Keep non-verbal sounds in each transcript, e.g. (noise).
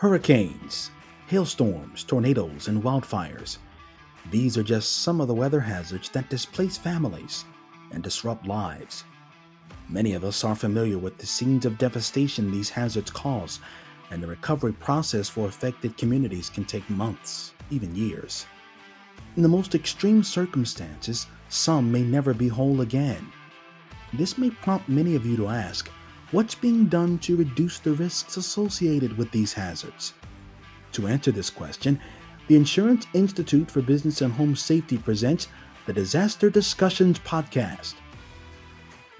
Hurricanes, hailstorms, tornadoes, and wildfires. These are just some of the weather hazards that displace families and disrupt lives. Many of us are familiar with the scenes of devastation these hazards cause, and the recovery process for affected communities can take months, even years. In the most extreme circumstances, some may never be whole again. This may prompt many of you to ask what's being done to reduce the risks associated with these hazards? To answer this question, the Insurance Institute for Business and Home Safety presents the Disaster Discussions Podcast.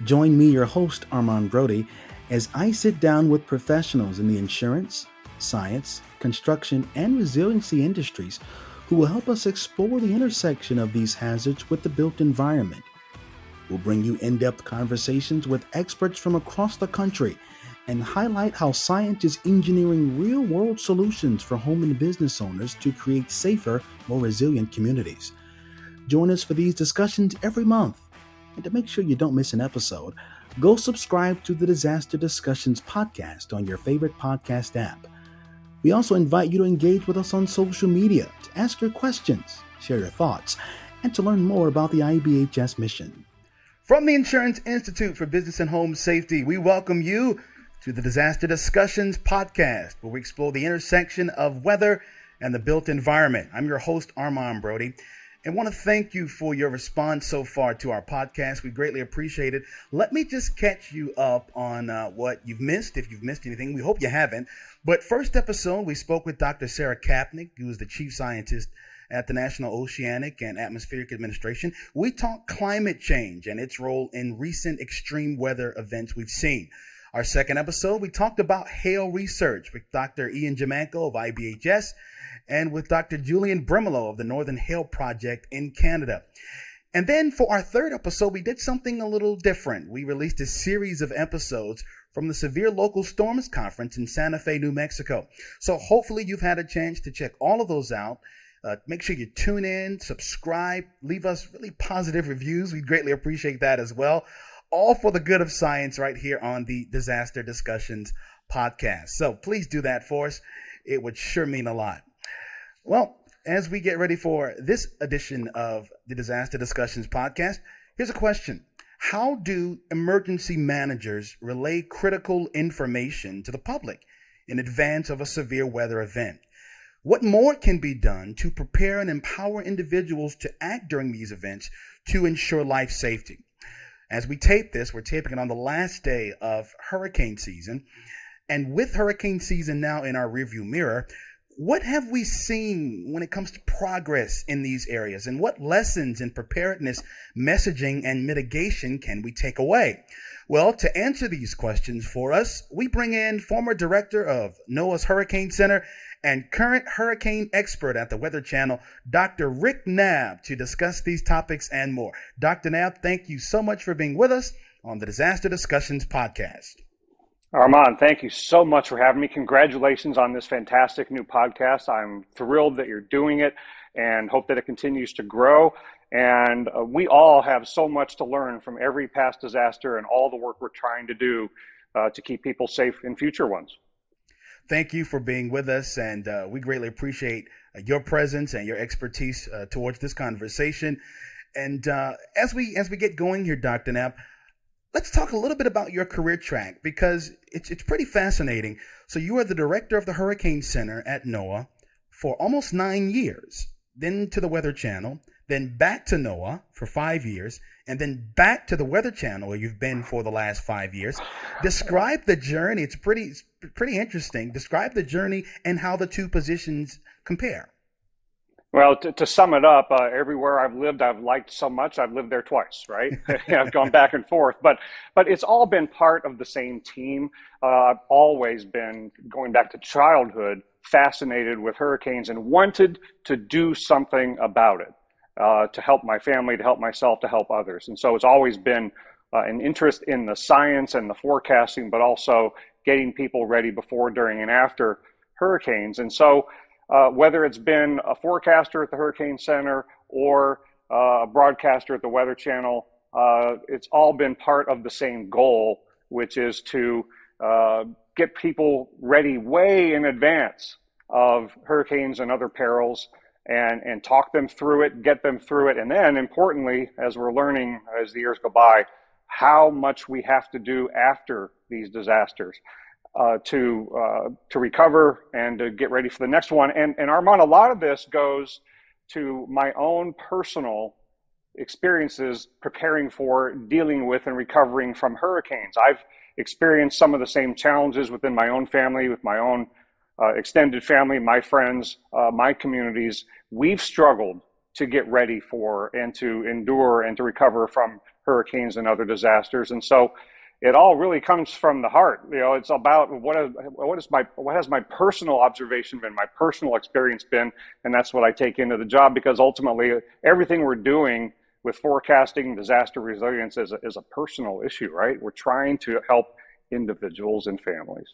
Join me, your host, Armand Brody, as I sit down with professionals in the insurance, science, construction, and resiliency industries who will help us explore the intersection of these hazards with the built environment. We'll bring you in depth conversations with experts from across the country and highlight how science is engineering real world solutions for home and business owners to create safer, more resilient communities. Join us for these discussions every month. And to make sure you don't miss an episode, go subscribe to the Disaster Discussions podcast on your favorite podcast app. We also invite you to engage with us on social media to ask your questions, share your thoughts, and to learn more about the IBHS mission. From the Insurance Institute for Business and Home Safety, we welcome you to the Disaster Discussions podcast, where we explore the intersection of weather and the built environment. I'm your host, Armand Brody, and want to thank you for your response so far to our podcast. We greatly appreciate it. Let me just catch you up on uh, what you've missed, if you've missed anything. We hope you haven't. But first episode, we spoke with Dr. Sarah Kapnick, who is the chief scientist at the National Oceanic and Atmospheric Administration. We talked climate change and its role in recent extreme weather events we've seen. Our second episode, we talked about hail research with Dr. Ian Giammanco of IBHS and with Dr. Julian Brimelow of the Northern Hail Project in Canada. And then for our third episode, we did something a little different. We released a series of episodes from the Severe Local Storms Conference in Santa Fe, New Mexico. So hopefully you've had a chance to check all of those out. Uh, make sure you tune in, subscribe, leave us really positive reviews. We greatly appreciate that as well all for the good of science right here on the Disaster Discussions podcast. So please do that for us. It would sure mean a lot. Well, as we get ready for this edition of the Disaster Discussions podcast, here's a question. How do emergency managers relay critical information to the public in advance of a severe weather event? What more can be done to prepare and empower individuals to act during these events to ensure life safety? As we tape this, we're taping it on the last day of hurricane season. And with hurricane season now in our rearview mirror, what have we seen when it comes to progress in these areas? And what lessons in preparedness, messaging, and mitigation can we take away? Well, to answer these questions for us, we bring in former director of NOAA's Hurricane Center and current hurricane expert at the Weather Channel, Dr. Rick Knabb, to discuss these topics and more. Dr. Knabb, thank you so much for being with us on the Disaster Discussions podcast. Armand, thank you so much for having me. Congratulations on this fantastic new podcast. I'm thrilled that you're doing it and hope that it continues to grow. And uh, we all have so much to learn from every past disaster and all the work we're trying to do uh, to keep people safe in future ones thank you for being with us, and uh, we greatly appreciate uh, your presence and your expertise uh, towards this conversation. And uh, as we as we get going here, Dr. Knabb, let's talk a little bit about your career track because it's it's pretty fascinating. So you are the director of the Hurricane Center at NOAA for almost nine years, then to the Weather Channel, then back to NOAA for five years, and then back to the Weather Channel where you've been for the last five years. Describe the journey. It's pretty, it's pretty interesting. Describe the journey and how the two positions compare. Well, to, to sum it up, uh, everywhere I've lived, I've liked so much. I've lived there twice, right? (laughs) (laughs) I've gone back and forth, but but it's all been part of the same team. Uh, I've always been going back to childhood, fascinated with hurricanes and wanted to do something about it uh, to help my family, to help myself, to help others. And so it's always been uh, an interest in the science and the forecasting, but also getting people ready before, during, and after hurricanes. And so uh, whether it's been a forecaster at the Hurricane Center or uh, a broadcaster at the Weather Channel, uh, it's all been part of the same goal, which is to get people ready way in advance of hurricanes and other perils and, and talk them through it, get them through it. And then importantly, as we're learning as the years go by, how much we have to do after these disasters uh, to uh, to recover and to get ready for the next one. And and Armand, a lot of this goes to my own personal experiences preparing for dealing with and recovering from hurricanes. I've experienced some of the same challenges within my own family, with my own uh, extended family, my friends, uh, my communities. We've struggled to get ready for and to endure and to recover from hurricanes and other disasters. And so it all really comes from the heart. You know, it's about what is, what is my what has my personal observation been, my personal experience been, and that's what I take into the job because ultimately everything we're doing with forecasting disaster resilience is a, is a personal issue, right? We're trying to help individuals and families.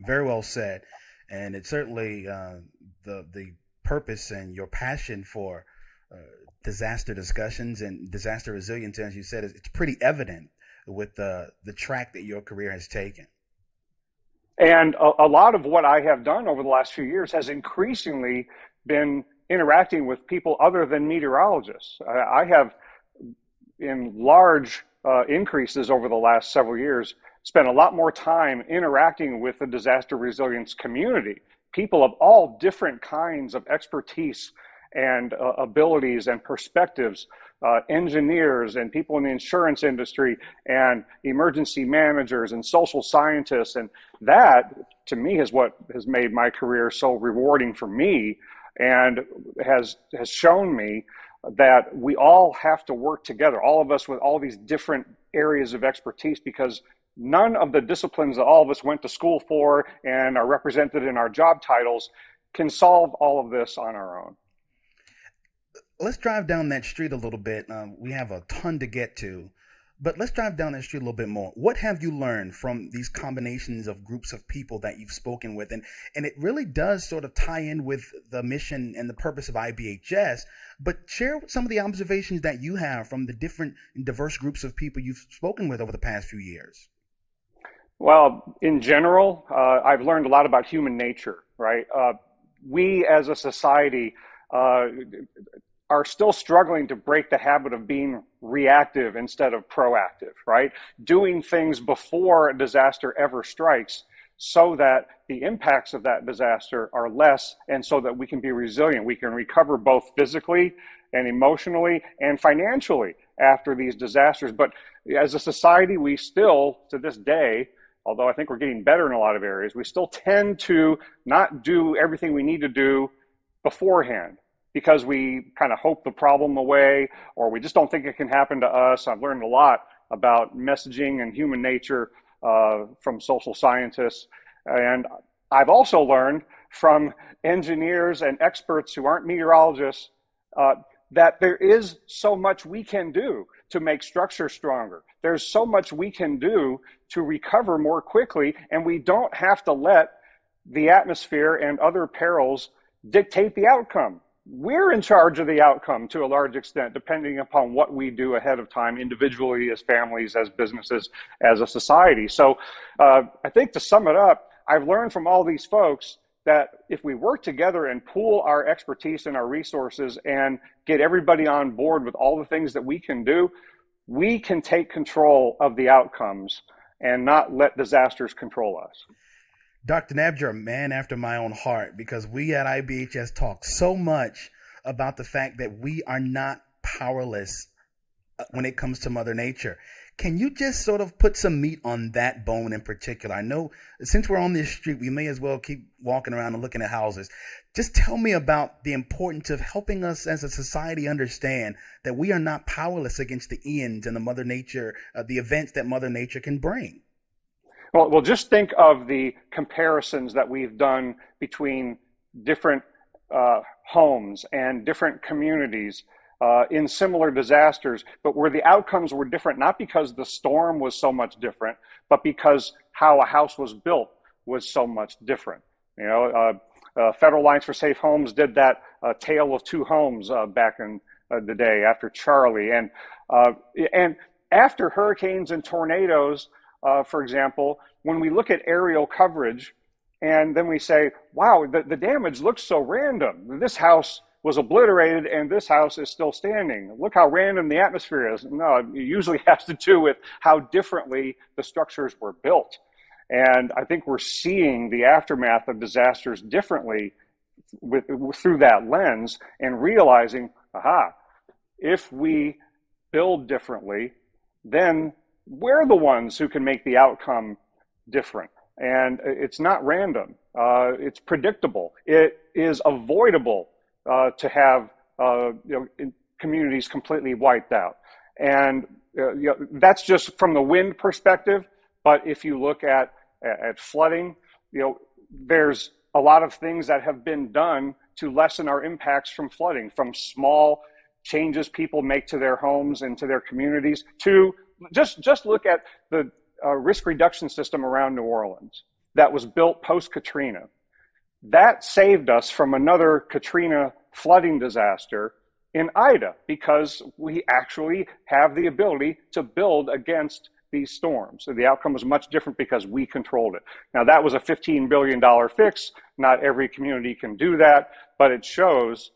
Very well said, and it's certainly uh, the the purpose and your passion for uh, disaster discussions and disaster resilience, as you said, it's pretty evident with the the track that your career has taken. And a, a, lot of what I have done over the last few years has increasingly been interacting with people other than meteorologists. I, I have, in large uh, increases over the last several years, spent a lot more time interacting with the disaster resilience community. People of all different kinds of expertise and uh, abilities and perspectives uh, engineers and people in the insurance industry and emergency managers and social scientists. And that, to me, is what has made my career so rewarding for me and has, has shown me that we all have to work together, all of us with all these different areas of expertise, because none of the disciplines that all of us went to school for and are represented in our job titles can solve all of this on our own let's drive down that street a little bit. Um, we have a ton to get to, but let's drive down that street a little bit more. What have you learned from these combinations of groups of people that you've spoken with? And and it really does sort of tie in with the mission and the purpose of IBHS. But share some of the observations that you have from the different and diverse groups of people you've spoken with over the past few years. Well, in general, uh, I've learned a lot about human nature. Right, uh, we as a society. Uh, are still struggling to break the habit of being reactive instead of proactive, right? Doing things before a disaster ever strikes so that the impacts of that disaster are less and so that we can be resilient. We can recover both physically and emotionally and financially after these disasters. But as a society, we still, to this day, although I think we're getting better in a lot of areas, we still tend to not do everything we need to do beforehand because we kind of hope the problem away or we just don't think it can happen to us. I've learned a lot about messaging and human nature uh, from social scientists. And I've also learned from engineers and experts who aren't meteorologists uh, that there is so much we can do to make structure stronger. There's so much we can do to recover more quickly, and we don't have to let the atmosphere and other perils dictate the outcome we're in charge of the outcome to a large extent, depending upon what we do ahead of time, individually, as families, as businesses, as a society. So uh, I think to sum it up, I've learned from all these folks that if we work together and pool our expertise and our resources and get everybody on board with all the things that we can do, we can take control of the outcomes and not let disasters control us. Dr. Knabb, you're a man after my own heart because we at IBHS talk so much about the fact that we are not powerless uh, when it comes to Mother Nature. Can you just sort of put some meat on that bone in particular? I know since we're on this street, we may as well keep walking around and looking at houses. Just tell me about the importance of helping us as a society understand that we are not powerless against the Ians and the Mother Nature, uh, the events that Mother Nature can bring. Well, well, just think of the comparisons that we've done between different uh, homes and different communities uh, in similar disasters, but where the outcomes were different, not because the storm was so much different, but because how a house was built was so much different. You know, uh, uh Federal Alliance for Safe Homes did that uh, tale of two homes uh, back in the day after Charley, and and after hurricanes and tornadoes, uh, for example, when we look at aerial coverage and then we say, wow, the, the damage looks so random. This house was obliterated and this house is still standing. Look how random the atmosphere is. No, it usually (laughs) has to do with how differently the structures were built. And I think we're seeing the aftermath of disasters differently with, through that lens and realizing, aha, if we build differently, then we're the ones who can make the outcome different. And it's not random. Uh, it's predictable. It is avoidable uh, to have uh, you know, communities completely wiped out. And uh, you know, that's just from the wind perspective. But if you look at, at flooding, you know, there's a lot of things that have been done to lessen our impacts from flooding, from small changes people make to their homes and to their communities to just just look at the uh, risk reduction system around New Orleans that was built post Katrina. That saved us from another Katrina flooding disaster in Ida because we actually have the ability to build against these storms. So the outcome was much different because we controlled it. Now, that was a $15 billion fix. Not every community can do that, but it shows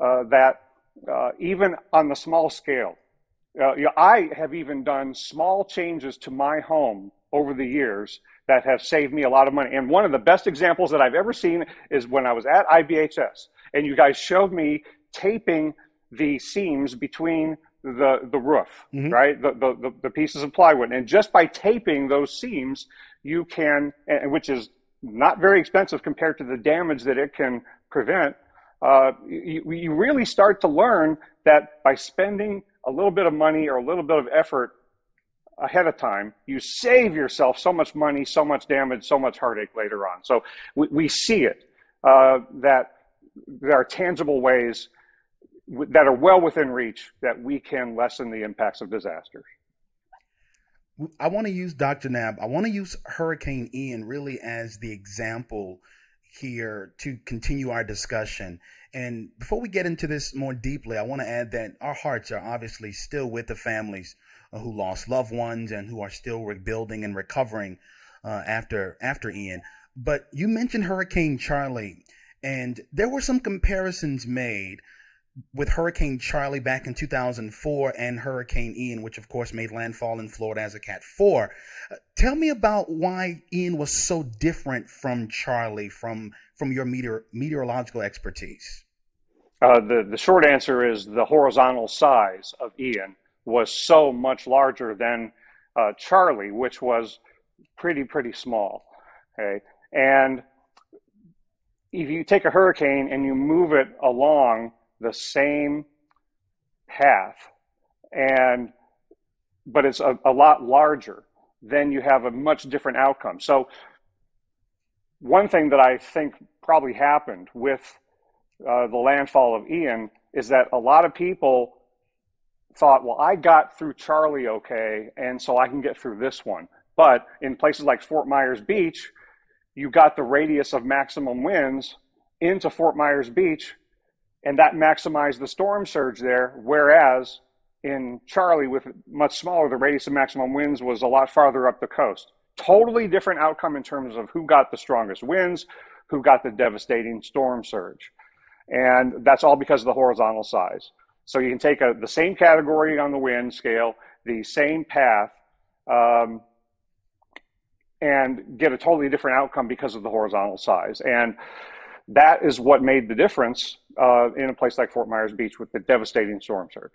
uh, that uh, even on the small scale, uh, you know, I have even done small changes to my home over the years that have saved me a lot of money. And one of the best examples that I've ever seen is when I was at IBHS, and you guys showed me taping the seams between the the roof, mm-hmm. right? The, the the pieces of plywood, and just by taping those seams, you can, which is not very expensive compared to the damage that it can prevent. Uh, you, you really start to learn that by spending a little bit of money or a little bit of effort ahead of time, you save yourself so much money, so much damage, so much heartache later on. So we, we see it uh, that there are tangible ways that are well within reach that we can lessen the impacts of disasters. I want to use Dr. Knabb. I want to use Hurricane Ian really as the example here to continue our discussion. And before we get into this more deeply, I want to add that our hearts are obviously still with the families who lost loved ones and who are still rebuilding and recovering uh, after after Ian. But you mentioned Hurricane Charley, and there were some comparisons made with Hurricane Charley back in 2004 and Hurricane Ian, which of course made landfall in Florida as a Cat 4. Uh, tell me about why Ian was so different from Charley, from from your meteor, meteorological expertise. Uh, the the short answer is the horizontal size of Ian was so much larger than uh, Charley, which was pretty, pretty small. Okay. And if you take a hurricane and you move it along the same path, and but it's a, a lot larger, then you have a much different outcome. So, one thing that I think probably happened with uh, the landfall of Ian is that a lot of people thought, well, I got through Charley okay, and so I can get through this one. But in places like Fort Myers Beach, you got the radius of maximum winds into Fort Myers Beach, and that maximized the storm surge there. Whereas in Charley, with much smaller, the radius of maximum winds was a lot farther up the coast. Totally different outcome in terms of who got the strongest winds, who got the devastating storm surge. And that's all because of the horizontal size. So you can take a, the same category on the wind scale, the same path, um, and get a totally different outcome because of the horizontal size. And that is what made the difference uh, in a place like Fort Myers Beach with the devastating storm surge.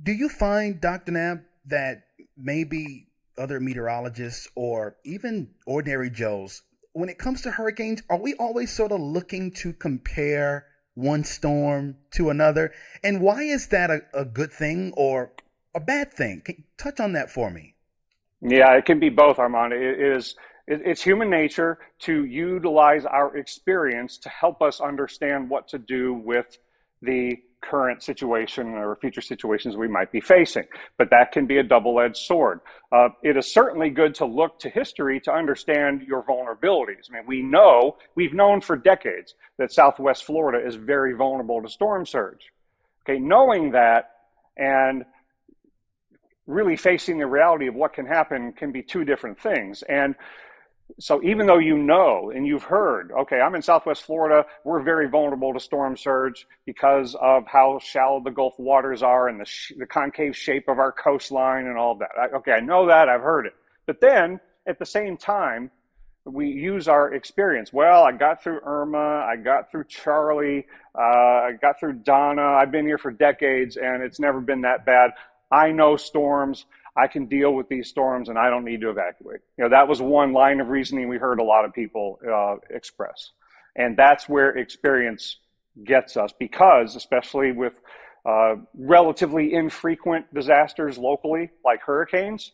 Do you find, Dr. Knabb, that maybe other meteorologists or even ordinary Joes, when it comes to hurricanes, are we always sort of looking to compare one storm to another. And why is that a, a good thing or a bad thing? Touch on that for me? Yeah, it can be both, Armand. It is it's human nature to utilize our experience to help us understand what to do with the current situation or future situations we might be facing. But that can be a double edged sword. Uh, it is certainly good to look to history to understand your vulnerabilities. I mean, we know, we've known for decades that Southwest Florida is very vulnerable to storm surge. Okay, knowing that and really facing the reality of what can happen can be two different things. And so even though you know and you've heard, okay, I'm in Southwest Florida, we're very vulnerable to storm surge because of how shallow the Gulf waters are and the, sh- the concave shape of our coastline and all that. I, okay, I know that, I've heard it. But then at the same time, we use our experience. Well, I got through Irma, I got through Charley, uh, I got through Donna. I've been here for decades and it's never been that bad. I know storms. I can deal with these storms and I don't need to evacuate. You know, that was one line of reasoning we heard a lot of people uh, express. And that's where experience gets us because, especially with uh, relatively infrequent disasters locally, like hurricanes,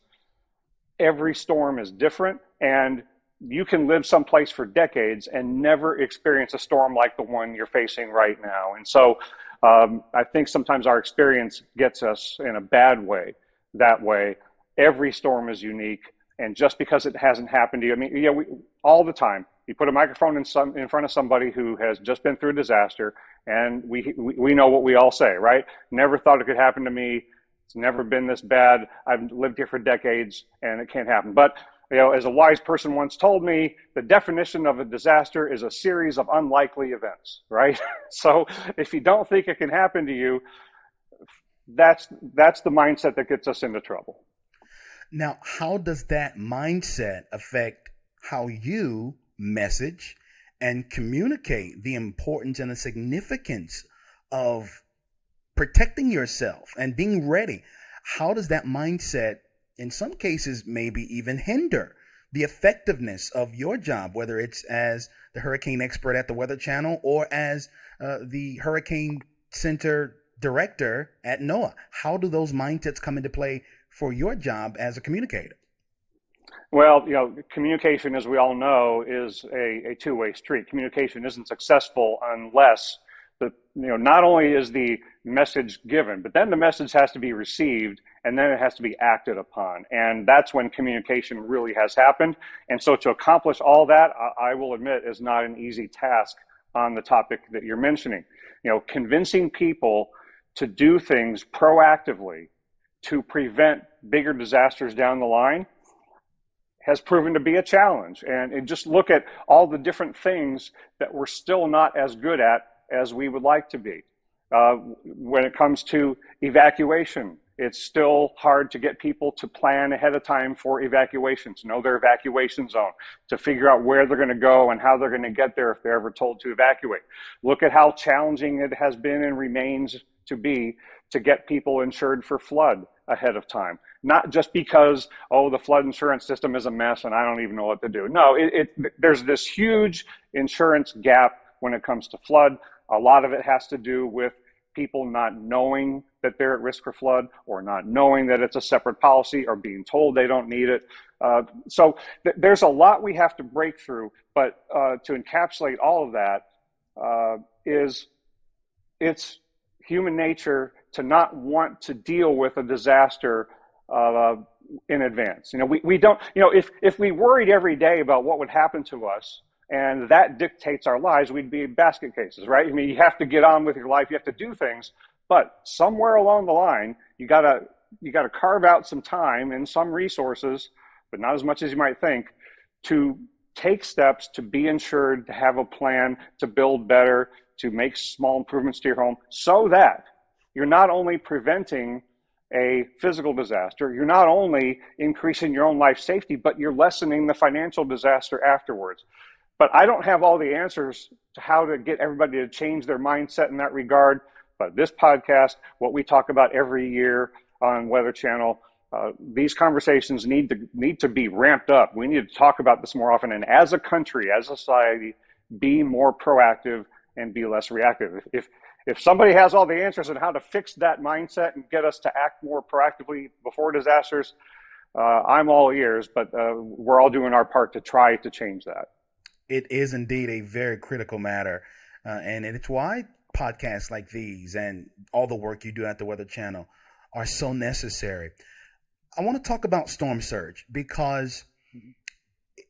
every storm is different. And you can live someplace for decades and never experience a storm like the one you're facing right now. And so um, I think sometimes our experience gets us in a bad way that way. Every storm is unique. And just because it hasn't happened to you, I mean, yeah, we, all the time, you put a microphone in, some, in front of somebody who has just been through a disaster, and we, we, we know what we all say, right? Never thought it could happen to me. It's never been this bad. I've lived here for decades, and it can't happen. But you know, as a wise person once told me, the definition of a disaster is a series of unlikely events, right? (laughs) so if you don't think it can happen to you, that's that's the mindset that gets us into trouble. Now, how does that mindset affect how you message and communicate the importance and the significance of protecting yourself and being ready? How does that mindset in some cases maybe even hinder the effectiveness of your job, whether it's as the hurricane expert at the Weather Channel or as uh, the Hurricane Center director at NOAA. How do those mindsets come into play for your job as a communicator? Well, you know, communication, as we all know, is a, a two-way street. Communication isn't successful unless the you know not only is the message given, but then the message has to be received and then it has to be acted upon. And that's when communication really has happened. And so to accomplish all that, I, I will admit, is not an easy task on the topic that you're mentioning. You know, convincing people to do things proactively to prevent bigger disasters down the line has proven to be a challenge. And, and, just look at all the different things that we're still not as good at as we would like to be. Uh, when it comes to evacuation, it's still hard to get people to plan ahead of time for evacuations, know their evacuation zone, to figure out where they're going to go and how they're going to get there if they're ever told to evacuate. Look at how challenging it has been and remains to be to get people insured for flood ahead of time. Not just because, oh, the flood insurance system is a mess and I don't even know what to do. No, it, it, there's this huge insurance gap when it comes to flood. A lot of it has to do with people not knowing that they're at risk for flood or not knowing that it's a separate policy or being told they don't need it. Uh, so th- there's a lot we have to break through, but uh, to encapsulate all of that uh, is it's human nature to not want to deal with a disaster uh, in advance. You know, we, we don't, you know, if, if we worried every day about what would happen to us, and that dictates our lives, we'd be basket cases, right? I mean, you have to get on with your life, you have to do things, but somewhere along the line, you gotta you gotta carve out some time and some resources, but not as much as you might think, to take steps to be insured, to have a plan, to build better, to make small improvements to your home, so that you're not only preventing a physical disaster, you're not only increasing your own life safety, but you're lessening the financial disaster afterwards. But I don't have all the answers to how to get everybody to change their mindset in that regard. But this podcast, what we talk about every year on Weather Channel, uh, these conversations need to need to be ramped up. We need to talk about this more often, and as a country, as a society, be more proactive and be less reactive. If if somebody has all the answers on how to fix that mindset and get us to act more proactively before disasters, uh, I'm all ears. But uh, we're all doing our part to try to change that it is indeed a very critical matter. Uh, and it's why podcasts like these and all the work you do at the Weather Channel are so necessary. I want to talk about storm surge because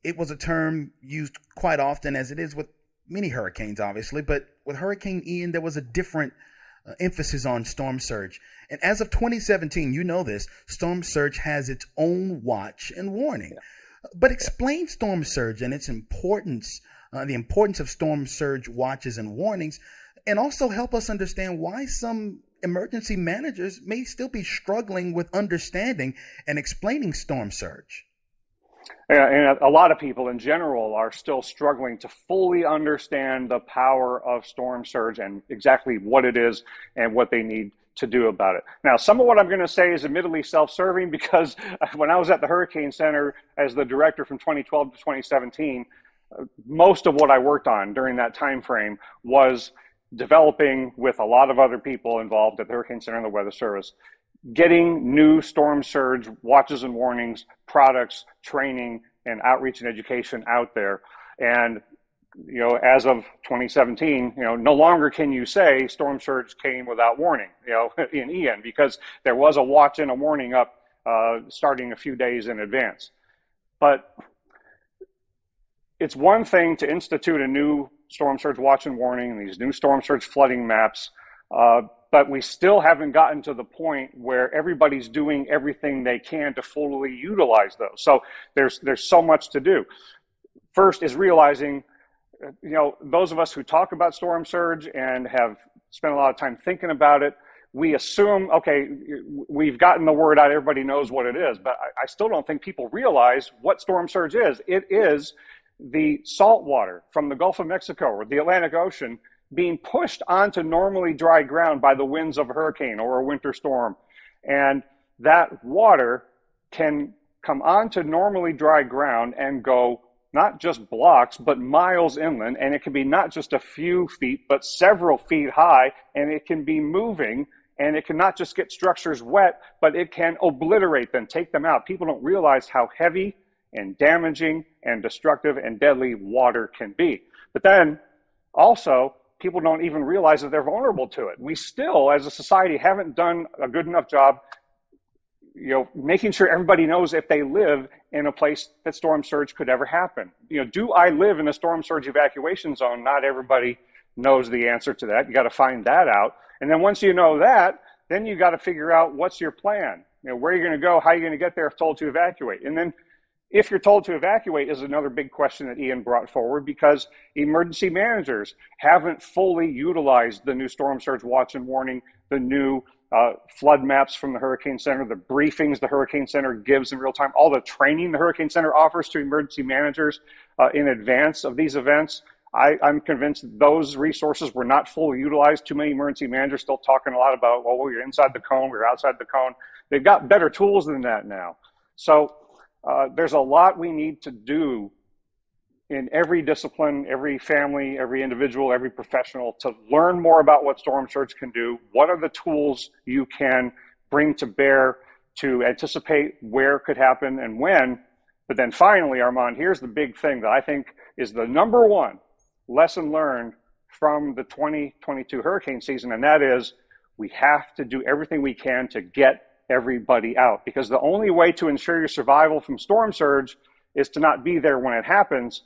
it was a term used quite often, as it is with many hurricanes, obviously. But with Hurricane Ian, there was a different uh, emphasis on storm surge. And as of 2017, you know this, storm surge has its own watch and warning. Yeah. But explain storm surge and its importance, uh, the importance of storm surge watches and warnings, and also help us understand why some emergency managers may still be struggling with understanding and explaining storm surge. Yeah, And a lot of people in general are still struggling to fully understand the power of storm surge and exactly what it is and what they need to do about it. Now, some of what I'm going to say is admittedly self-serving because (laughs) when I was at the Hurricane Center as the director from 2012 to 2017, uh, most of what I worked on during that time frame was developing with a lot of other people involved at the Hurricane Center and the Weather Service, getting new storm surge watches and warnings, products, training, and outreach and education out there. And you know, as of 2017, you know, no longer can you say storm surge came without warning, you know, (laughs) in Ian, because there was a watch and a warning up uh, starting a few days in advance. But it's one thing to institute a new storm surge watch and warning, these new storm surge flooding maps. Uh, but we still haven't gotten to the point where everybody's doing everything they can to fully utilize those. So there's there's so much to do. First is realizing, you know, those of us who talk about storm surge and have spent a lot of time thinking about it, we assume, okay, we've gotten the word out, everybody knows what it is, but I, I still don't think people realize what storm surge is. It is the salt water from the Gulf of Mexico or the Atlantic Ocean being pushed onto normally dry ground by the winds of a hurricane or a winter storm. And that water can come onto normally dry ground and go not just blocks, but miles inland. And it can be not just a few feet, but several feet high. And it can be moving. And it can not just get structures wet, but it can obliterate them, take them out. People don't realize how heavy and damaging and destructive and deadly water can be. But then also, people don't even realize that they're vulnerable to it. We still, as a society, haven't done a good enough job, you know, making sure everybody knows if they live in a place that storm surge could ever happen. You know, do I live in a storm surge evacuation zone? Not everybody knows the answer to that. You got to find that out. And then once you know that, then you got to figure out what's your plan. You know, where are you going to go? How are you going to get there if told to evacuate? And then if you're told to evacuate is another big question that Ian brought forward because emergency managers haven't fully utilized the new storm surge watch and warning, the new uh, flood maps from the Hurricane Center, the briefings the Hurricane Center gives in real time, all the training the Hurricane Center offers to emergency managers uh, in advance of these events. I, am convinced those resources were not fully utilized. Too many emergency managers still talking a lot about, well, we're inside the cone, we're outside the cone. They've got better tools than that now. So uh, there's a lot we need to do in every discipline, every family, every individual, every professional to learn more about what storm surge can do. What are the tools you can bring to bear to anticipate where could happen and when? But then finally, Armand, here's the big thing that I think is the number one lesson learned from the 2022 hurricane season, and that is we have to do everything we can to get everybody out because the only way to ensure your survival from storm surge is to not be there when it happens.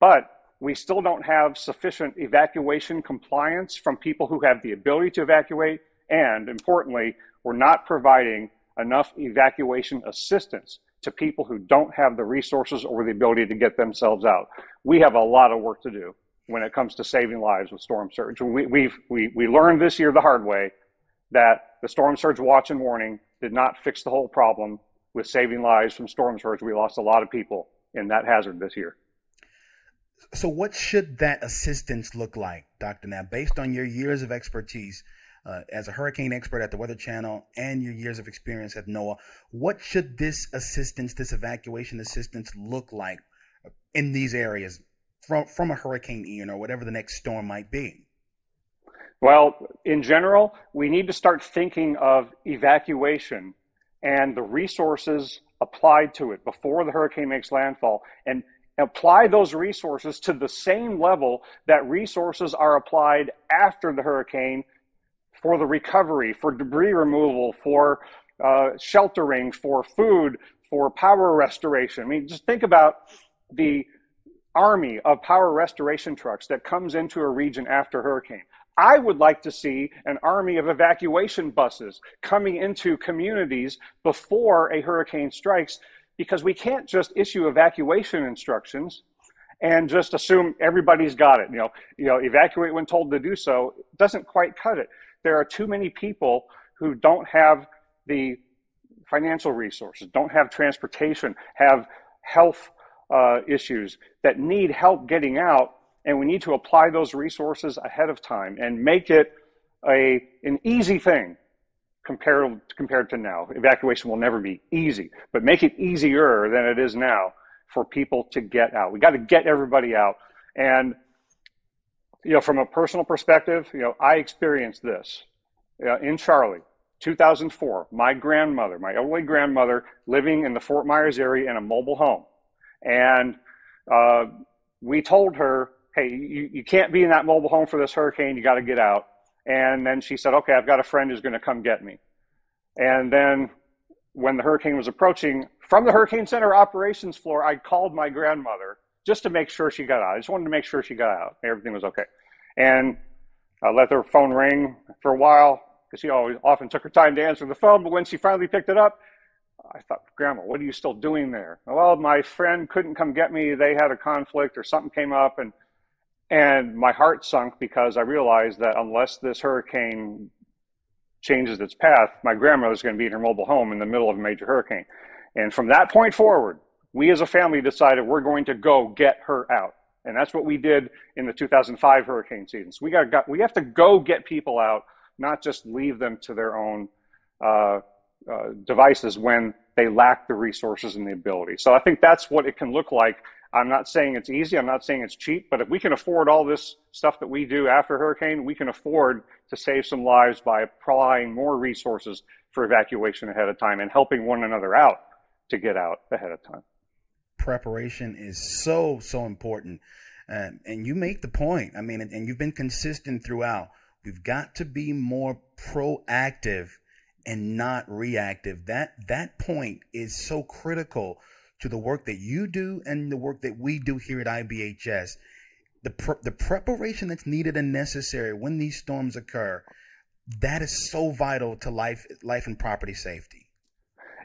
But we still don't have sufficient evacuation compliance from people who have the ability to evacuate. And importantly, we're not providing enough evacuation assistance to people who don't have the resources or the ability to get themselves out. We have a lot of work to do when it comes to saving lives with storm surge. We, we've, we, we learned this year the hard way that the storm surge watch and warning did not fix the whole problem with saving lives from storm surge. We lost a lot of people in that hazard this year. So, what should that assistance look like, Dr. Knabb, based on your years of expertise uh, as a hurricane expert at the Weather Channel and your years of experience at NOAA? What should this assistance, this evacuation assistance, look like in these areas from, from a Hurricane Ian or whatever the next storm might be? Well, in general, we need to start thinking of evacuation and the resources applied to it before the hurricane makes landfall and apply those resources to the same level that resources are applied after the hurricane for the recovery, for debris removal, for uh, sheltering, for food, for power restoration. I mean, just think about the army of power restoration trucks that comes into a region after hurricane I would like to see an army of evacuation buses coming into communities before a hurricane strikes because we can't just issue evacuation instructions and just assume everybody's got it. You know, you know, evacuate when told to do so doesn't quite cut it. There are too many people who don't have the financial resources, don't have transportation, have health uh, issues that need help getting out, and we need to apply those resources ahead of time and make it a an easy thing compared compared to now. Evacuation will never be easy, but make it easier than it is now for people to get out. We got to get everybody out, and you know, from a personal perspective, you know, I experienced this in Charley. 2004, my grandmother, my elderly grandmother, living in the Fort Myers area in a mobile home. And uh, we told her, hey, you, you can't be in that mobile home for this hurricane. You got to get out. And then she said, okay, I've got a friend who's going to come get me. And then when the hurricane was approaching, from the Hurricane Center operations floor, I called my grandmother just to make sure she got out. I just wanted to make sure she got out. Everything was okay. And I let her phone ring for a while because she always often took her time to answer the phone. But when she finally picked it up, I thought, Grandma, what are you still doing there? Well, my friend couldn't come get me. They had a conflict or something came up, and and my heart sunk because I realized that unless this hurricane changes its path, my grandmother's going to be in her mobile home in the middle of a major hurricane. And from that point forward, we as a family decided we're going to go get her out. And that's what we did in the 2005 hurricane season. So we got, we have to go get people out, not just leave them to their own uh, uh, devices when they lack the resources and the ability. So I think that's what it can look like. I'm not saying it's easy. I'm not saying it's cheap, but if we can afford all this stuff that we do after hurricane, we can afford to save some lives by applying more resources for evacuation ahead of time and helping one another out to get out ahead of time. Preparation is so, so important. Uh, and you make the point. I mean, and you've been consistent throughout. We've got to be more proactive and not reactive. That that point is so critical to the work that you do and the work that we do here at IBHS. The pre- the preparation that's needed and necessary when these storms occur, that is so vital to life life and property safety.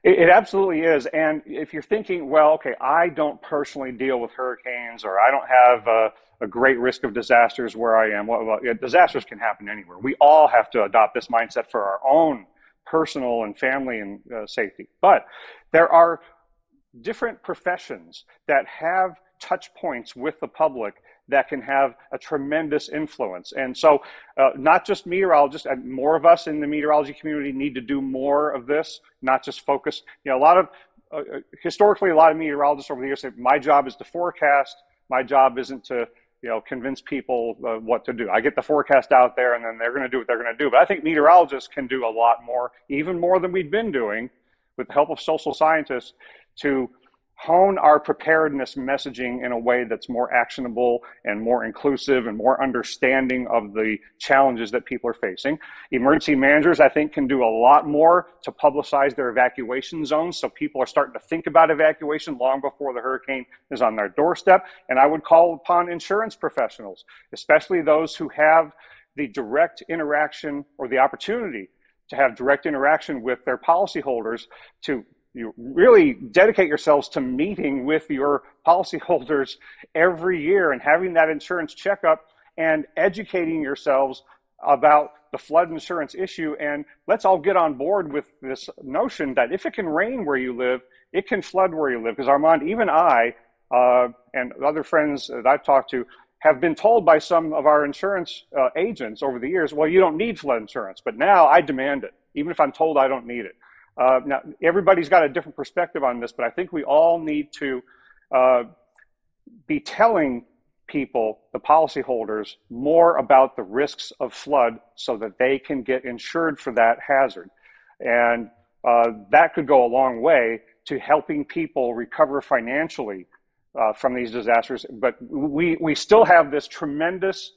It, it absolutely is. And if you're thinking, well, okay, I don't personally deal with hurricanes, or I don't have a, a great risk of disasters where I am. Well, well, disasters can happen anywhere. We all have to adopt this mindset for our own personal and family and uh, safety. But there are different professions that have touch points with the public that can have a tremendous influence. And so, uh, not just meteorologists, and more of us in the meteorology community need to do more of this, not just focus. You know, a lot of uh, uh historically, a lot of meteorologists over the years say, "My job is to forecast. My job isn't to you know, convince people uh, what to do. I get the forecast out there and then they're going to do what they're going to do. But I think meteorologists can do a lot more, even more than we've been doing with the help of social scientists to hone our preparedness messaging in a way that's more actionable and more inclusive and more understanding of the challenges that people are facing. Emergency managers, I think, can do a lot more to publicize their evacuation zones so people are starting to think about evacuation long before the hurricane is on their doorstep. And I would call upon insurance professionals, especially those who have the direct interaction or the opportunity to have direct interaction with their policyholders to you really dedicate yourselves to meeting with your policyholders every year and having that insurance checkup and educating yourselves about the flood insurance issue. And let's all get on board with this notion that if it can rain where you live, it can flood where you live. Because Armand, even I uh, and other friends that I've talked to have been told by some of our insurance uh, agents over the years, well, you don't need flood insurance. But now I demand it, even if I'm told I don't need it. Uh, now, everybody's got a different perspective on this, but I think we all need to uh, be telling people, the policyholders, more about the risks of flood so that they can get insured for that hazard. And uh, that could go a long way to helping people recover financially uh, from these disasters. But we, we still have this tremendous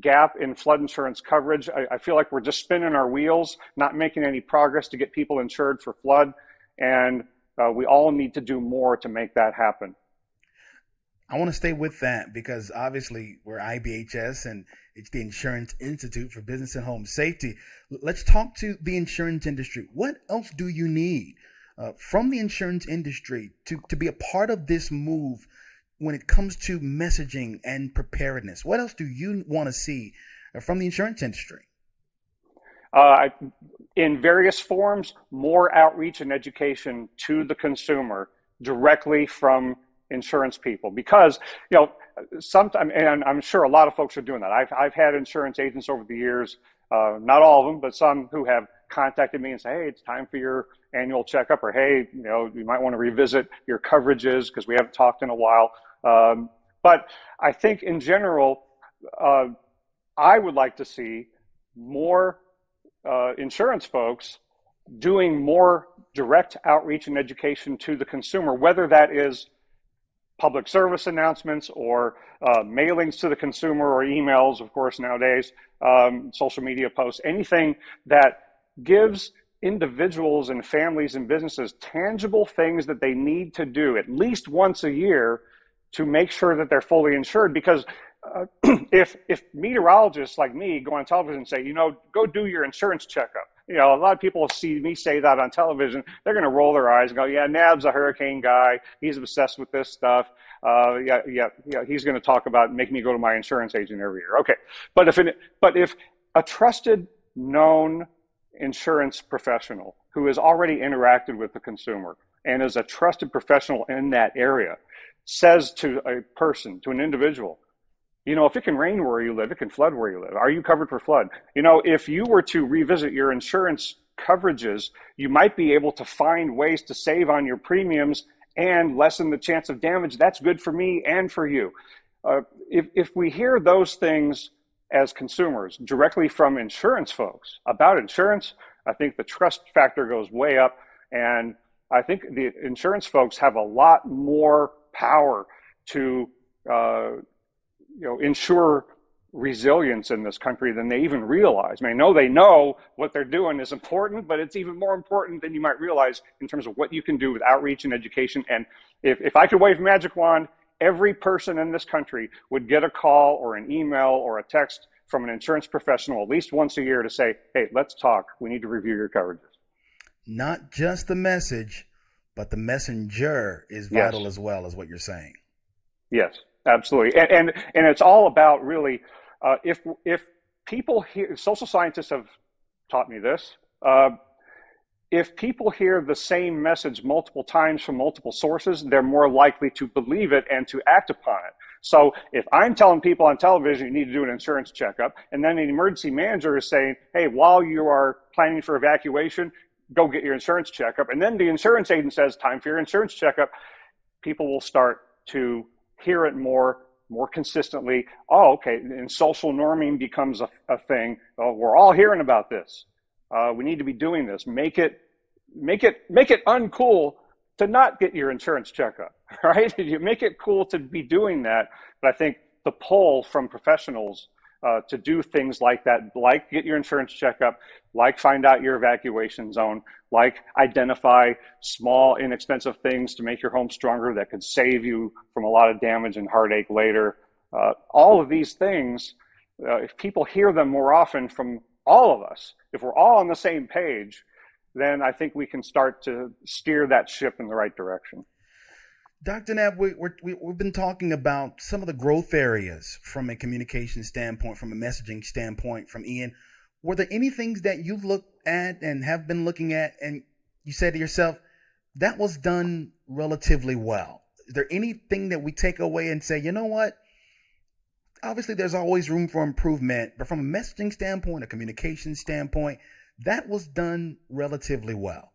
gap in flood insurance coverage. I, I, feel like we're just spinning our wheels, not making any progress to get people insured for flood. And uh, we all need to do more to make that happen. I want to stay with that because obviously we're IBHS and it's the Insurance Institute for Business and Home Safety. Let's talk to the insurance industry. What else do you need uh, from the insurance industry to, to be a part of this move when it comes to messaging and preparedness? What else do you want to see from the insurance industry? Uh, in various forms, more outreach and education to the consumer directly from insurance people because you know sometimes and i'm sure a lot of folks are doing that i've, I've had insurance agents over the years uh, not all of them but some who have contacted me and say hey it's time for your annual checkup or hey you know you might want to revisit your coverages because we haven't talked in a while um, but i think in general uh, i would like to see more uh, insurance folks doing more direct outreach and education to the consumer, whether that is public service announcements or uh, mailings to the consumer or emails, of course, nowadays, um, social media posts, anything that gives individuals and families and businesses tangible things that they need to do at least once a year to make sure that they're fully insured because uh, (clears throat) if if meteorologists like me go on television and say, you know, go do your insurance checkup, you know, a lot of people see me say that on television. They're going to roll their eyes and go, "Yeah, Knabb's a hurricane guy. He's obsessed with this stuff. Uh, yeah, yeah, yeah. He's going to talk about making me go to my insurance agent every year." Okay, but if but if a trusted, known insurance professional who has already interacted with the consumer and is a trusted professional in that area says to a person, to an individual, you know, if it can rain where you live, it can flood where you live. Are you covered for flood? You know, if you were to revisit your insurance coverages, you might be able to find ways to save on your premiums and lessen the chance of damage. That's good for me and for you. Uh, if, if we hear those things as consumers directly from insurance folks about insurance, I think the trust factor goes way up. And I think the insurance folks have a lot more power to uh, you know, ensure resilience in this country than they even realize. I mean, I know they know what they're doing is important, but it's even more important than you might realize in terms of what you can do with outreach and education. And if, if I could wave a magic wand, every person in this country would get a call or an email or a text from an insurance professional at least once a year to say, hey, let's talk. We need to review your coverages. Not just the message, but the messenger is vital yes. as well, is what you're saying. Yes absolutely, and and, and it's all about really uh, if if people hear social scientists have taught me this. Uh, if people hear the same message multiple times from multiple sources, they're more likely to believe it and to act upon it. So if I'm telling people on television you need to do an insurance checkup, and then an emergency manager is saying, hey, while you are planning for evacuation, go get your insurance checkup, and then the insurance agent says, time for your insurance checkup, people will start to hear it more, more consistently. Oh, okay. And social norming becomes a, a thing. Oh, we're all hearing about this. Uh, we need to be doing this. Make it, make it, make it uncool to not get your insurance checkup, (laughs) right? You make it cool to be doing that. But I think the pull from professionals uh, to do things like that, like get your insurance checkup, like find out your evacuation zone, like identify small, inexpensive things to make your home stronger that could save you from a lot of damage and heartache later. Uh, all of these things, uh, if people hear them more often from all of us, if we're all on the same page, then I think we can start to steer that ship in the right direction. Dr. Knabb, we, we've been talking about some of the growth areas from a communication standpoint, from a messaging standpoint, from Ian. Were there any things that you've looked at and have been looking at, and you said to yourself, that was done relatively well? Is there anything that we take away and say, you know what? Obviously, there's always room for improvement, but from a messaging standpoint, a communication standpoint, that was done relatively well.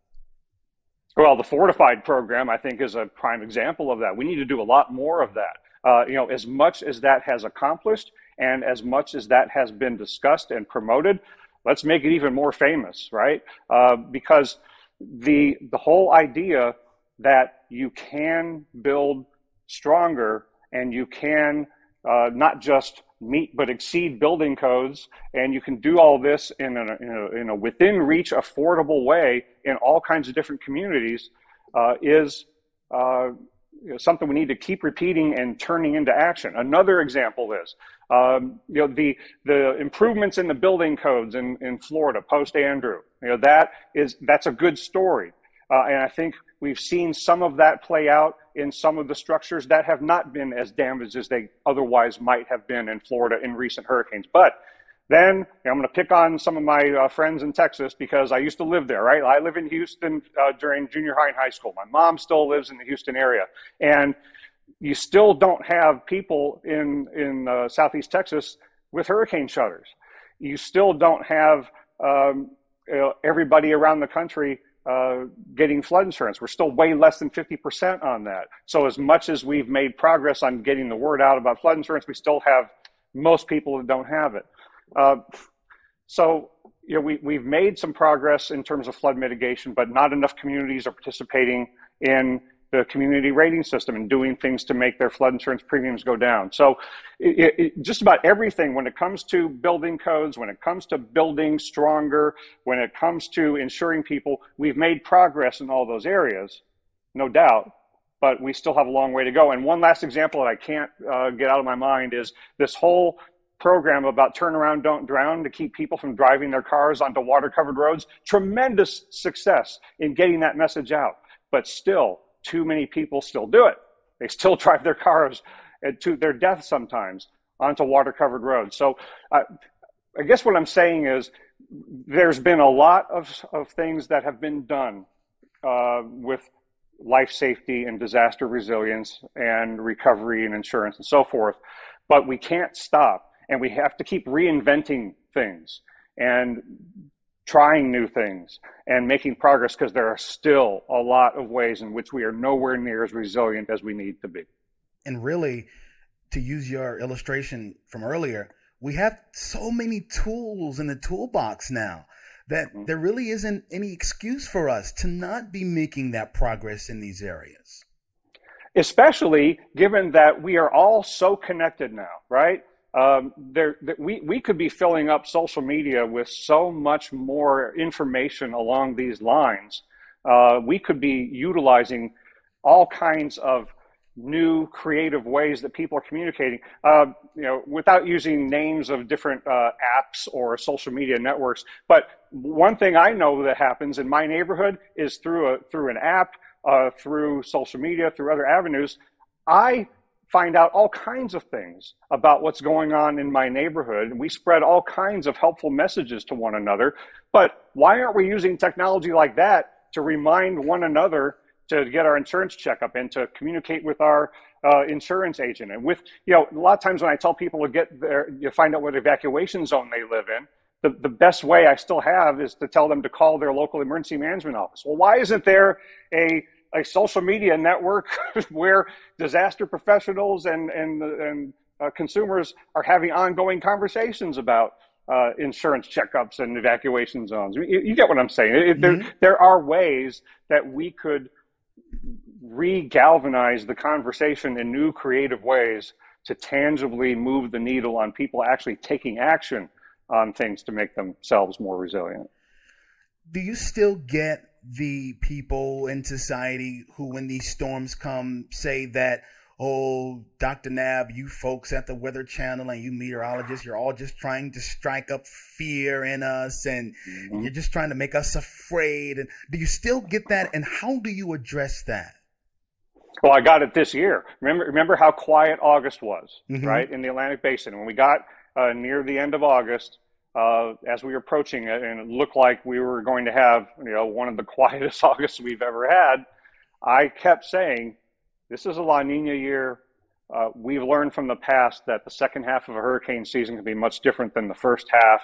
Well, the fortified program, I think, is a prime example of that. We need to do a lot more of that. Uh, you know, as much as that has accomplished and as much as that has been discussed and promoted, let's make it even more famous, right? Uh, because the the whole idea that you can build stronger and you can uh, not just meet but exceed building codes, and you can do all this in a, in a, in a within reach, affordable way in all kinds of different communities, uh, is uh, you know, something we need to keep repeating and turning into action. Another example is, um, you know, the the improvements in the building codes in, in Florida post Andrew. You know, that is that's a good story, uh, and I think we've seen some of that play out in some of the structures that have not been as damaged as they otherwise might have been in Florida in recent hurricanes. But then I'm going to pick on some of my uh, friends in Texas because I used to live there, right? I live in Houston uh, during junior high and high school. My mom still lives in the Houston area. And you still don't have people in, in uh, Southeast Texas with hurricane shutters. You still don't have um, everybody around the country uh, getting flood insurance. We're still way less than 50% on that. So, as much as we've made progress on getting the word out about flood insurance, we still have most people that don't have it. Uh, so, you know, we, we've made some progress in terms of flood mitigation, but not enough communities are participating in the community rating system and doing things to make their flood insurance premiums go down. So, it, it, just about everything when it comes to building codes, when it comes to building stronger, when it comes to insuring people, we've made progress in all those areas, no doubt. But we still have a long way to go. And one last example that I can't uh, get out of my mind is this whole program about turn around, don't drown to keep people from driving their cars onto water covered roads. Tremendous success in getting that message out. But still, too many people still do it. They still (laughs) drive their cars to their death sometimes onto water covered roads. So uh, I guess what I'm saying is there's been a lot of, of things that have been done uh, with life safety and disaster resilience and recovery and insurance and so forth. But we can't stop and we have to keep reinventing things and trying new things and making progress because there are still a lot of ways in which we are nowhere near as resilient as we need to be. And really, to use your illustration from earlier, we have so many tools in the toolbox now that mm-hmm. there really isn't any excuse for us to not be making that progress in these areas. Especially given that we are all so connected now, right? Um, there, we, we could be filling up social media with so much more information along these lines. Uh, we could be utilizing all kinds of new creative ways that people are communicating uh, you know without using names of different uh, apps or social media networks but one thing i know that happens in my neighborhood is through a through an app uh, through social media through other avenues i find out all kinds of things about what's going on in my neighborhood. And we spread all kinds of helpful messages to one another. But why aren't we using technology like that to remind one another to get our insurance checkup and to communicate with our uh, insurance agent? And with, you know, a lot of times when I tell people to get there, you find out what evacuation zone they live in. The, the best way I still have is to tell them to call their local emergency management office. Well, why isn't there a a social media network (laughs) where disaster professionals and and and uh, consumers are having ongoing conversations about uh, insurance checkups and evacuation zones. You, you get what I'm saying? It, mm-hmm. There there are ways that we could re-galvanize the conversation in new creative ways to tangibly move the needle on people actually taking action on things to make themselves more resilient. Do you still get the people in society who, when these storms come, say that, oh, Dr. Knabb, you folks at the Weather Channel and you meteorologists, you're all just trying to strike up fear in us and mm-hmm. you're just trying to make us afraid. And do you still get that? And how do you address that? Well, I got it this year. Remember, remember how quiet August was, mm-hmm. right, in the Atlantic Basin. When we got uh, near the end of August, uh, as we were approaching it, and it looked like we were going to have, you know, one of the (laughs) quietest (laughs) Augusts we've ever had, I kept saying, "This is a La Nina year. Uh, we've learned from the past that the second half of a hurricane season can be much different than the first half.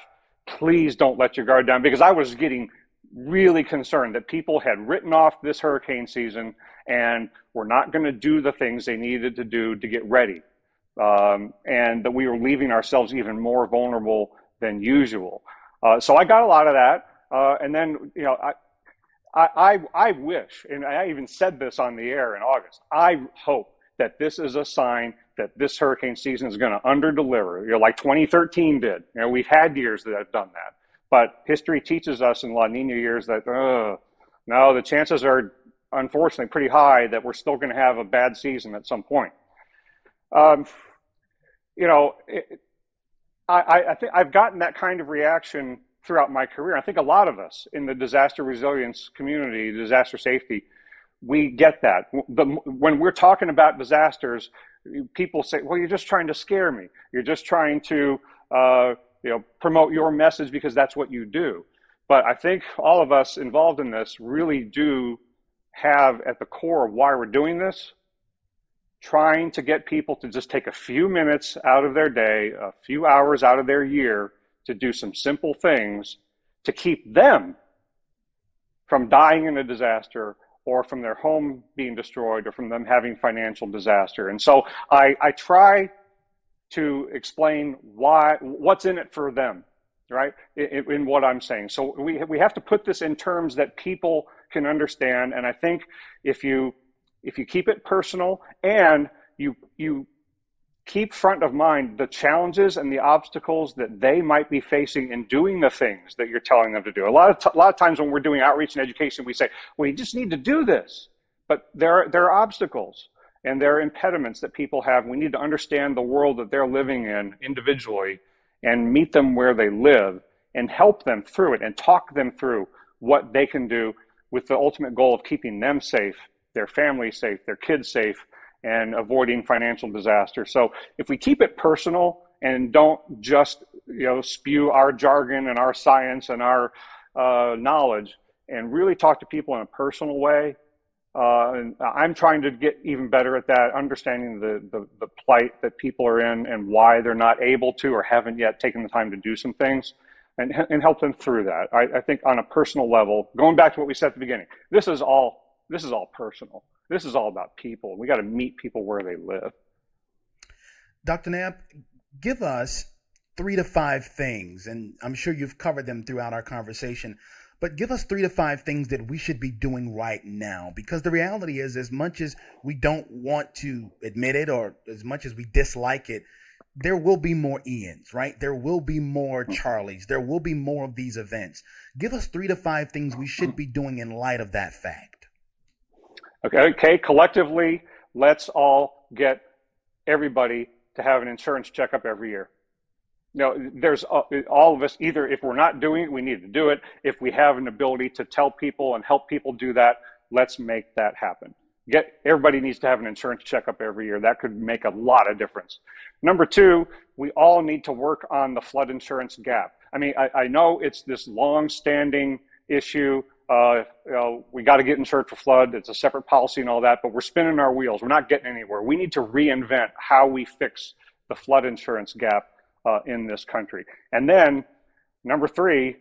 Please don't let your guard down." Because I was getting really concerned that people had written off this hurricane season and were not going to do the things they needed to do to get ready, um, and that we were leaving ourselves even more vulnerable than usual. Uh, so I got a lot of that. Uh, and then, you know, I, I, I wish, and I even said this on the air in August, I hope that this is a sign that this hurricane season is going to underdeliver, you know, like 2013 did. You know, we've had years that have done that. But history teaches us in La Nina years that, uh, no, the chances are unfortunately pretty high that we're still going to have a bad season at some point. Um, you know, it, I, I think I've gotten that kind of reaction throughout my career. I think a lot of us in the disaster resilience community, disaster safety, we get that. The, when we're talking about disasters, people say, "Well, you're just trying to scare me. You're just trying to, uh, you know, promote your message because that's what you do." But I think all of us involved in this really do have at the core why we're doing this, trying to get people to just take a few minutes out of their day, a few hours out of their year to do some simple things to keep them from dying in a disaster or from their home being destroyed or from them having financial disaster. And so I, I try to explain why, what's in it for them, right? In, in, what I'm saying. So we, we have to put this in terms that people can understand. And I think if you, if you keep it personal and you, you keep front of mind the challenges and the obstacles that they might be facing in doing the things that you're telling them to do. A lot of t- a lot of times when we're doing outreach and education, we say, "Well, you just need to do this," but there are, there are obstacles and there are impediments that people have. We need to understand the world that they're living in individually and meet them where they live and help them through it and talk them through what they can do with the ultimate goal of keeping them safe, their family safe, their kids safe, and avoiding financial disaster. So if we keep it personal and don't just you know spew our jargon and our science and our uh, knowledge and really talk to people in a personal way. Uh, and I'm trying to get even better at that, understanding the, the, the plight that people are in and why they're not able to or haven't yet taken the time to do some things and, and help them through that. I, I think on a personal level, going back to what we said at the beginning, this is all, this is all personal. This is all about people. We got to meet people where they live. Dr. Knabb, give us three to five things, and I'm sure you've covered them throughout our conversation, but give us three to five things that we should be doing right now. Because the reality is, as much as we don't want to admit it or as much as we dislike it, there will be more Ians, right? There will be more Charleys. There will be more of these events. Give us three to five things we should be doing in light of that fact. Okay, okay, collectively, let's all get everybody to have an insurance checkup every year. Now, there's uh, all of us, either if we're not doing it, we need to do it. If we have an ability to tell people and help people do that, let's make that happen. Get everybody needs to have an insurance checkup every year. That could make a lot of difference. Number two, we all need to work on the flood insurance gap. I mean, I, I know it's this long standing issue uh, you know, we got to get insured for flood. It's a separate policy and all that, but we're spinning our wheels. We're not getting anywhere. We need to reinvent how we fix the flood insurance gap uh, in this country. And then, number three,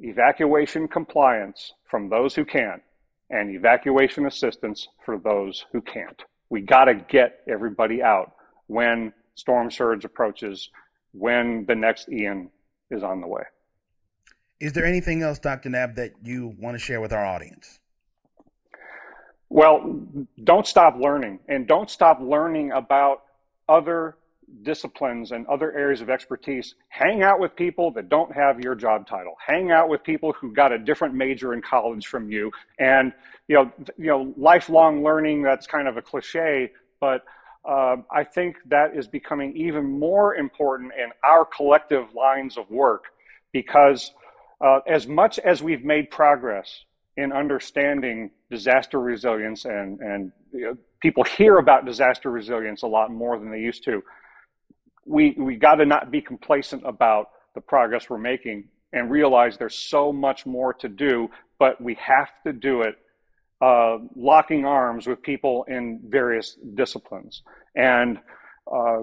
evacuation compliance from those who can, and evacuation assistance for those who can't. We got to get everybody out when storm surge approaches, when the next Ian is on the way. Is there anything else, Dr. Knabb, that you want to share with our audience? Well, don't stop learning and don't stop learning about other disciplines and other areas of expertise. Hang out with people that don't have your job title. Hang out with people who got a different major in college from you. And, you know, you know, lifelong learning, that's kind of a cliche, but uh, I think that is becoming even more important in our collective lines of work because uh, as much as we've made progress in understanding disaster resilience and, and you know, people hear about disaster resilience a lot more than they used to, we, we got to not be complacent about the progress we're making and realize there's so much more to do, but we have to do it uh, locking arms with people in various disciplines and uh,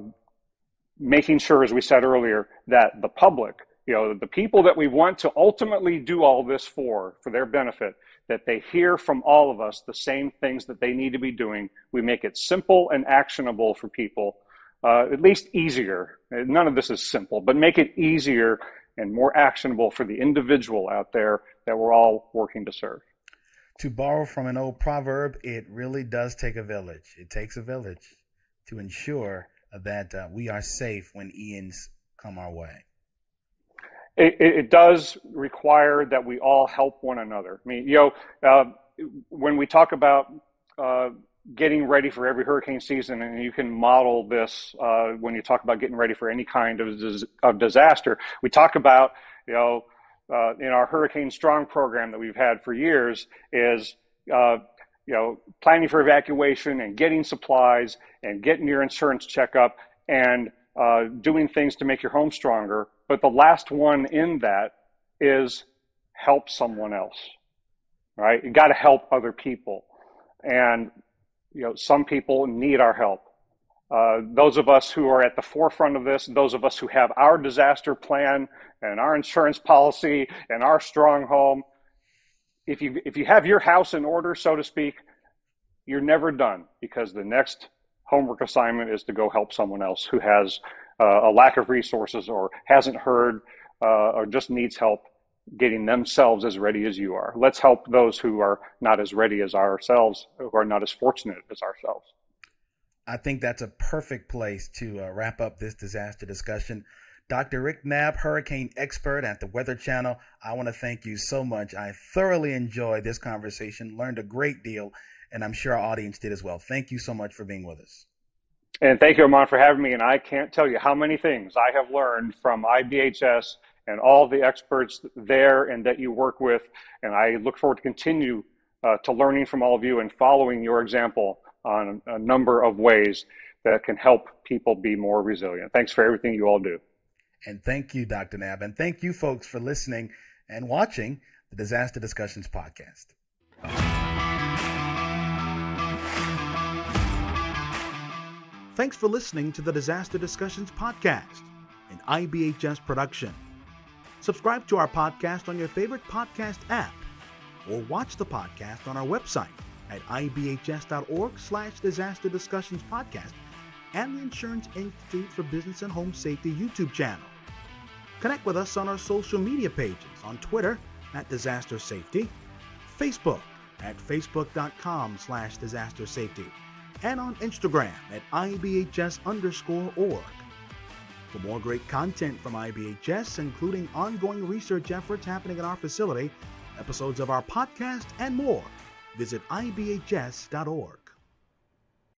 making sure, as we said earlier, that the public you know, the people that we want to ultimately do all this for, for their benefit, that they hear from all of us the same things that they need to be doing. We make it simple and actionable for people, uh, at least easier. None of this is simple, but make it easier and more actionable for the individual out there that we're all working to serve. To borrow from an old proverb, it really does take a village. It takes a village to ensure that uh, we are safe when Ians come our way it, it, does require that we all help one another. I mean, you know, uh, when we talk about uh, getting ready for every hurricane season, and you can model this uh, when you talk about getting ready for any kind of, of disaster. We talk about, you know, uh, in our Hurricane Strong program that we've had for years is, uh, you know, planning for evacuation and getting supplies and getting your insurance checkup and uh, doing things to make your home stronger. But the last one in that is help someone else, right? You got to help other people. And you know, some people need our help. Uh, those of us who are at the forefront of this, those of us who have our disaster plan and our insurance policy and our strong home, if you if you have your house in order, so to speak, you're never done because the next homework assignment is to go help someone else who has uh, a lack of resources or hasn't heard uh, or just needs help getting themselves as ready as you are. Let's help those who are not as ready as ourselves, who are not as fortunate as ourselves. I think that's a perfect place to uh, wrap up this disaster discussion. Dr. Rick Knabb, hurricane expert at the Weather Channel, I want to thank you so much. I thoroughly enjoyed this conversation, learned a great deal, and I'm sure our audience did as well. Thank you so much for being with us. And thank you, Armand, for having me. And I can't tell you how many things I have learned from IBHS and all the experts there and that you work with. And I look forward to continue uh, to learning from all of you and following your example on a number of ways that can help people be more resilient. Thanks for everything you all do. And thank you, Dr. Knabb. And thank you, folks, for listening and watching the Disaster Discussions podcast. Thanks for listening to the Disaster Discussions podcast, an IBHS production. Subscribe to our podcast on your favorite podcast app or watch the podcast on our website at ibhs.org slash disaster discussions podcast and the Insurance Institute for Business and Home Safety YouTube channel. Connect with us on our social media pages on Twitter at Disaster Safety, Facebook at facebook.com slash disaster safety, and on Instagram at ibhs underscore org. For more great content from IBHS, including ongoing research efforts happening at our facility, episodes of our podcast, and more, visit ibhs.org.